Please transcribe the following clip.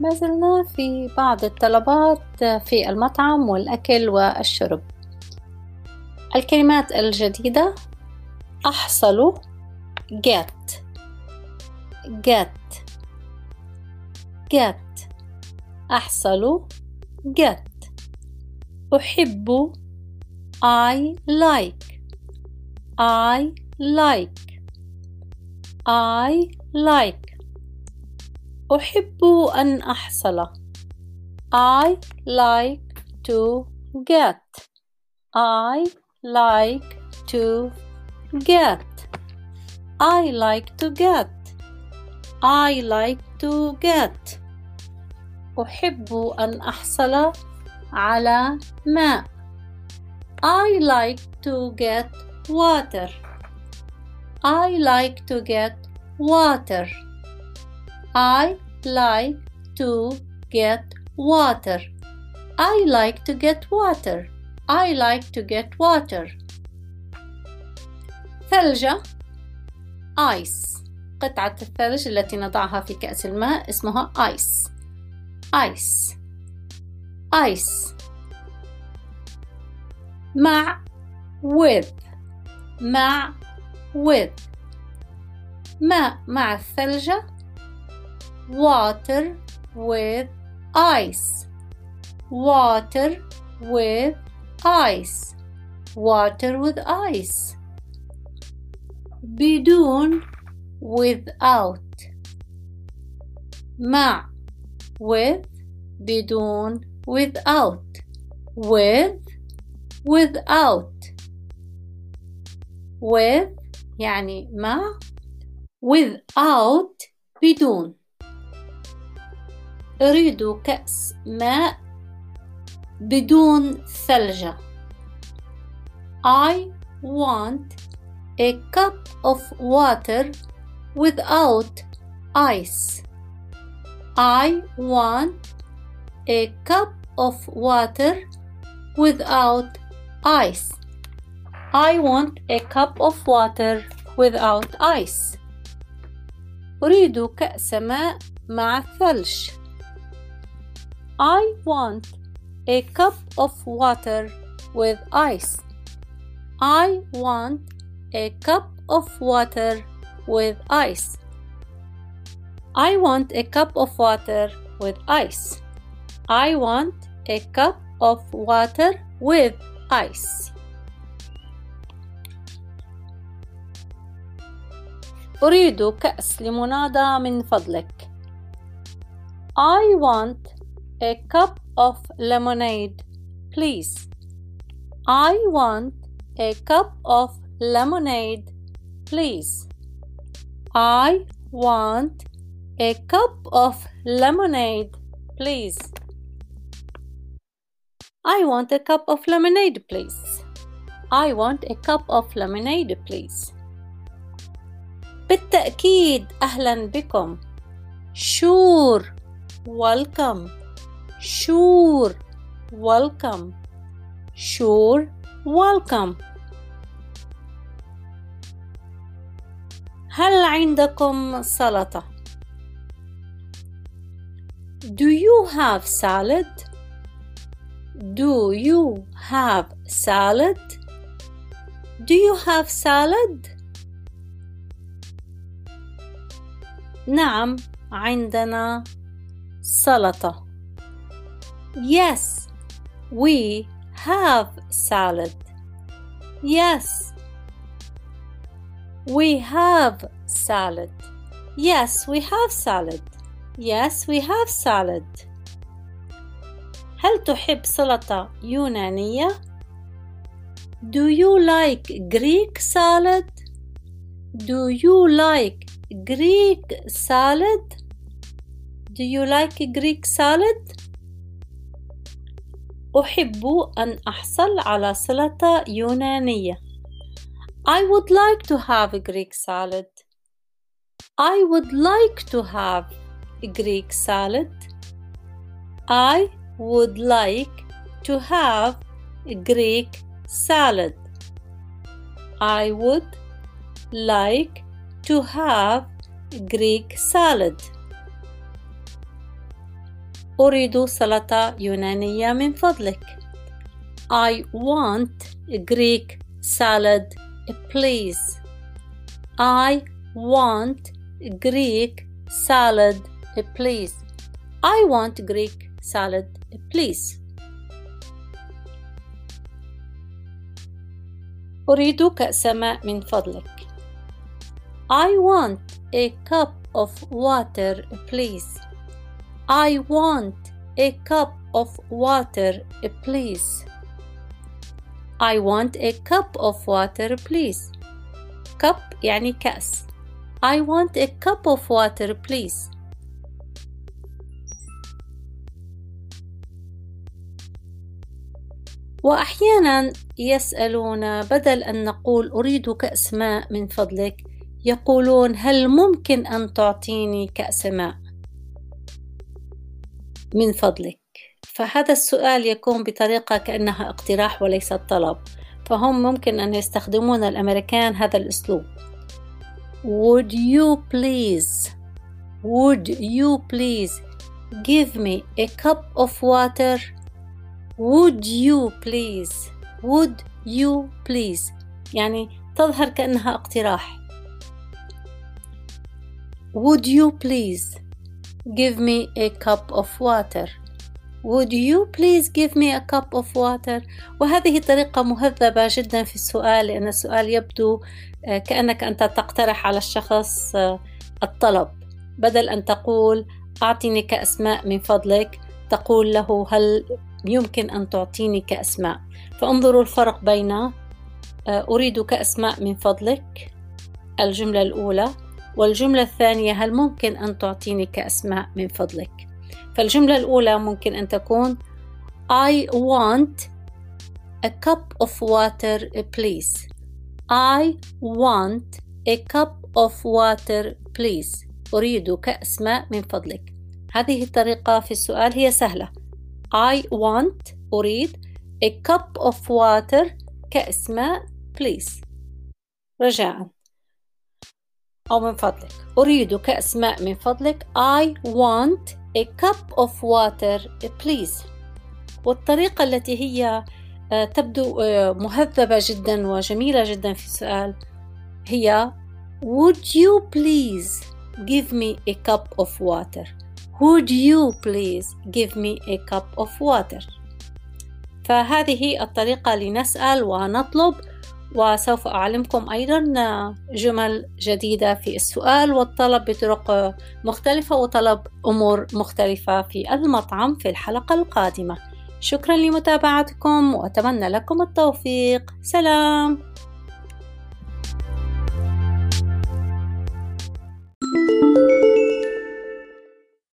ما زلنا في بعض الطلبات في المطعم والأكل والشرب. الكلمات الجديدة أحصل get get get أحصل get أحب. I like. I like. I like. أحب أن أحصل I like to get I like to get I like to get I like to get أحب أن أحصل على ماء I like to get water I like to get water I like to get water I like to get water I like to get water ثلجة ice قطعة الثلج التي نضعها في كأس الماء اسمها ice ice ice مع with مع with ماء مع الثلجة water with ice water with ice water with ice بدون without مع with بدون without with without with يعني مع without بدون أريد كأس ماء بدون ثلجة I want a cup of water without ice. I want a cup of water without ice. I want a cup of water without ice. أريد كأس ماء مع الثلج. I want a cup of water with ice. I want a cup of water with ice. I want a cup of water with ice. I want a cup of water with ice. أريد كأس ليمونادة من فضلك. I want a cup of lemonade, please. I want a cup of lemonade, please. I want a cup of lemonade, please. I want a cup of lemonade, please. I want a cup of lemonade, please. بالتأكيد أهلا بكم. Sure, welcome. Sure, welcome. Sure, welcome. هل عندكم سلطة؟ Do you have salad? Do you have salad? Do you have salad? نعم عندنا سلطة. Yes, we have salad. Yes, we have salad. Yes, we have salad. Yes, we have salad. هل تحب سلطة يونانية؟ Do you like Greek salad? Do you like Greek salad? Do you like Greek salad? أحب أن أحصل على سلطة يونانية. I would like to have a Greek salad. I would like to have a Greek salad. I would like to have a Greek salad. I would like to have a Greek salad. أريد سلطة يونانية من فضلك I want Greek salad please I want Greek salad please I want Greek salad please أريد كأس ماء من فضلك I want a cup of water please I want a cup of water please. I want a cup of water please. Cup يعني كأس. I want a cup of water please. وأحيانا يسألون بدل أن نقول أريد كأس ماء من فضلك يقولون هل ممكن أن تعطيني كأس ماء؟ من فضلك. فهذا السؤال يكون بطريقة كأنها اقتراح وليس طلب فهم ممكن أن يستخدمون الأمريكان هذا الأسلوب. Would you please Would you please give me a cup of water? Would you please would you please? يعني تظهر كأنها اقتراح. Would you please give me a cup of water. Would you please give me a cup of water? وهذه طريقة مهذبة جدا في السؤال لأن السؤال يبدو آه، كأنك أنت تقترح على الشخص آه، الطلب. بدل أن تقول أعطني كأس ماء من فضلك تقول له هل يمكن أن تعطيني كأسماء؟ فانظروا الفرق بين آه، أريد كأسماء من فضلك الجملة الأولى والجملة الثانية هل ممكن أن تعطيني كأسماء من فضلك؟ فالجملة الأولى ممكن أن تكون I want a cup of water please. I want a cup of water please. أريد كأس ماء من فضلك. هذه الطريقة في السؤال هي سهلة. I want أريد a cup of water كأس ماء please. رجاء. أو من فضلك. أريد كأس ماء من فضلك. I want a cup of water please. والطريقة التي هي آه، تبدو آه، مهذبة جدا وجميلة جدا في السؤال. هي Would you please give me a cup of water? Would you please give me a cup of water? فهذه الطريقة لنسأل ونطلب وسوف أعلمكم أيضا جمل جديدة في السؤال والطلب بطرق مختلفة وطلب أمور مختلفة في المطعم في الحلقة القادمة. شكرا لمتابعتكم وأتمنى لكم التوفيق. سلام!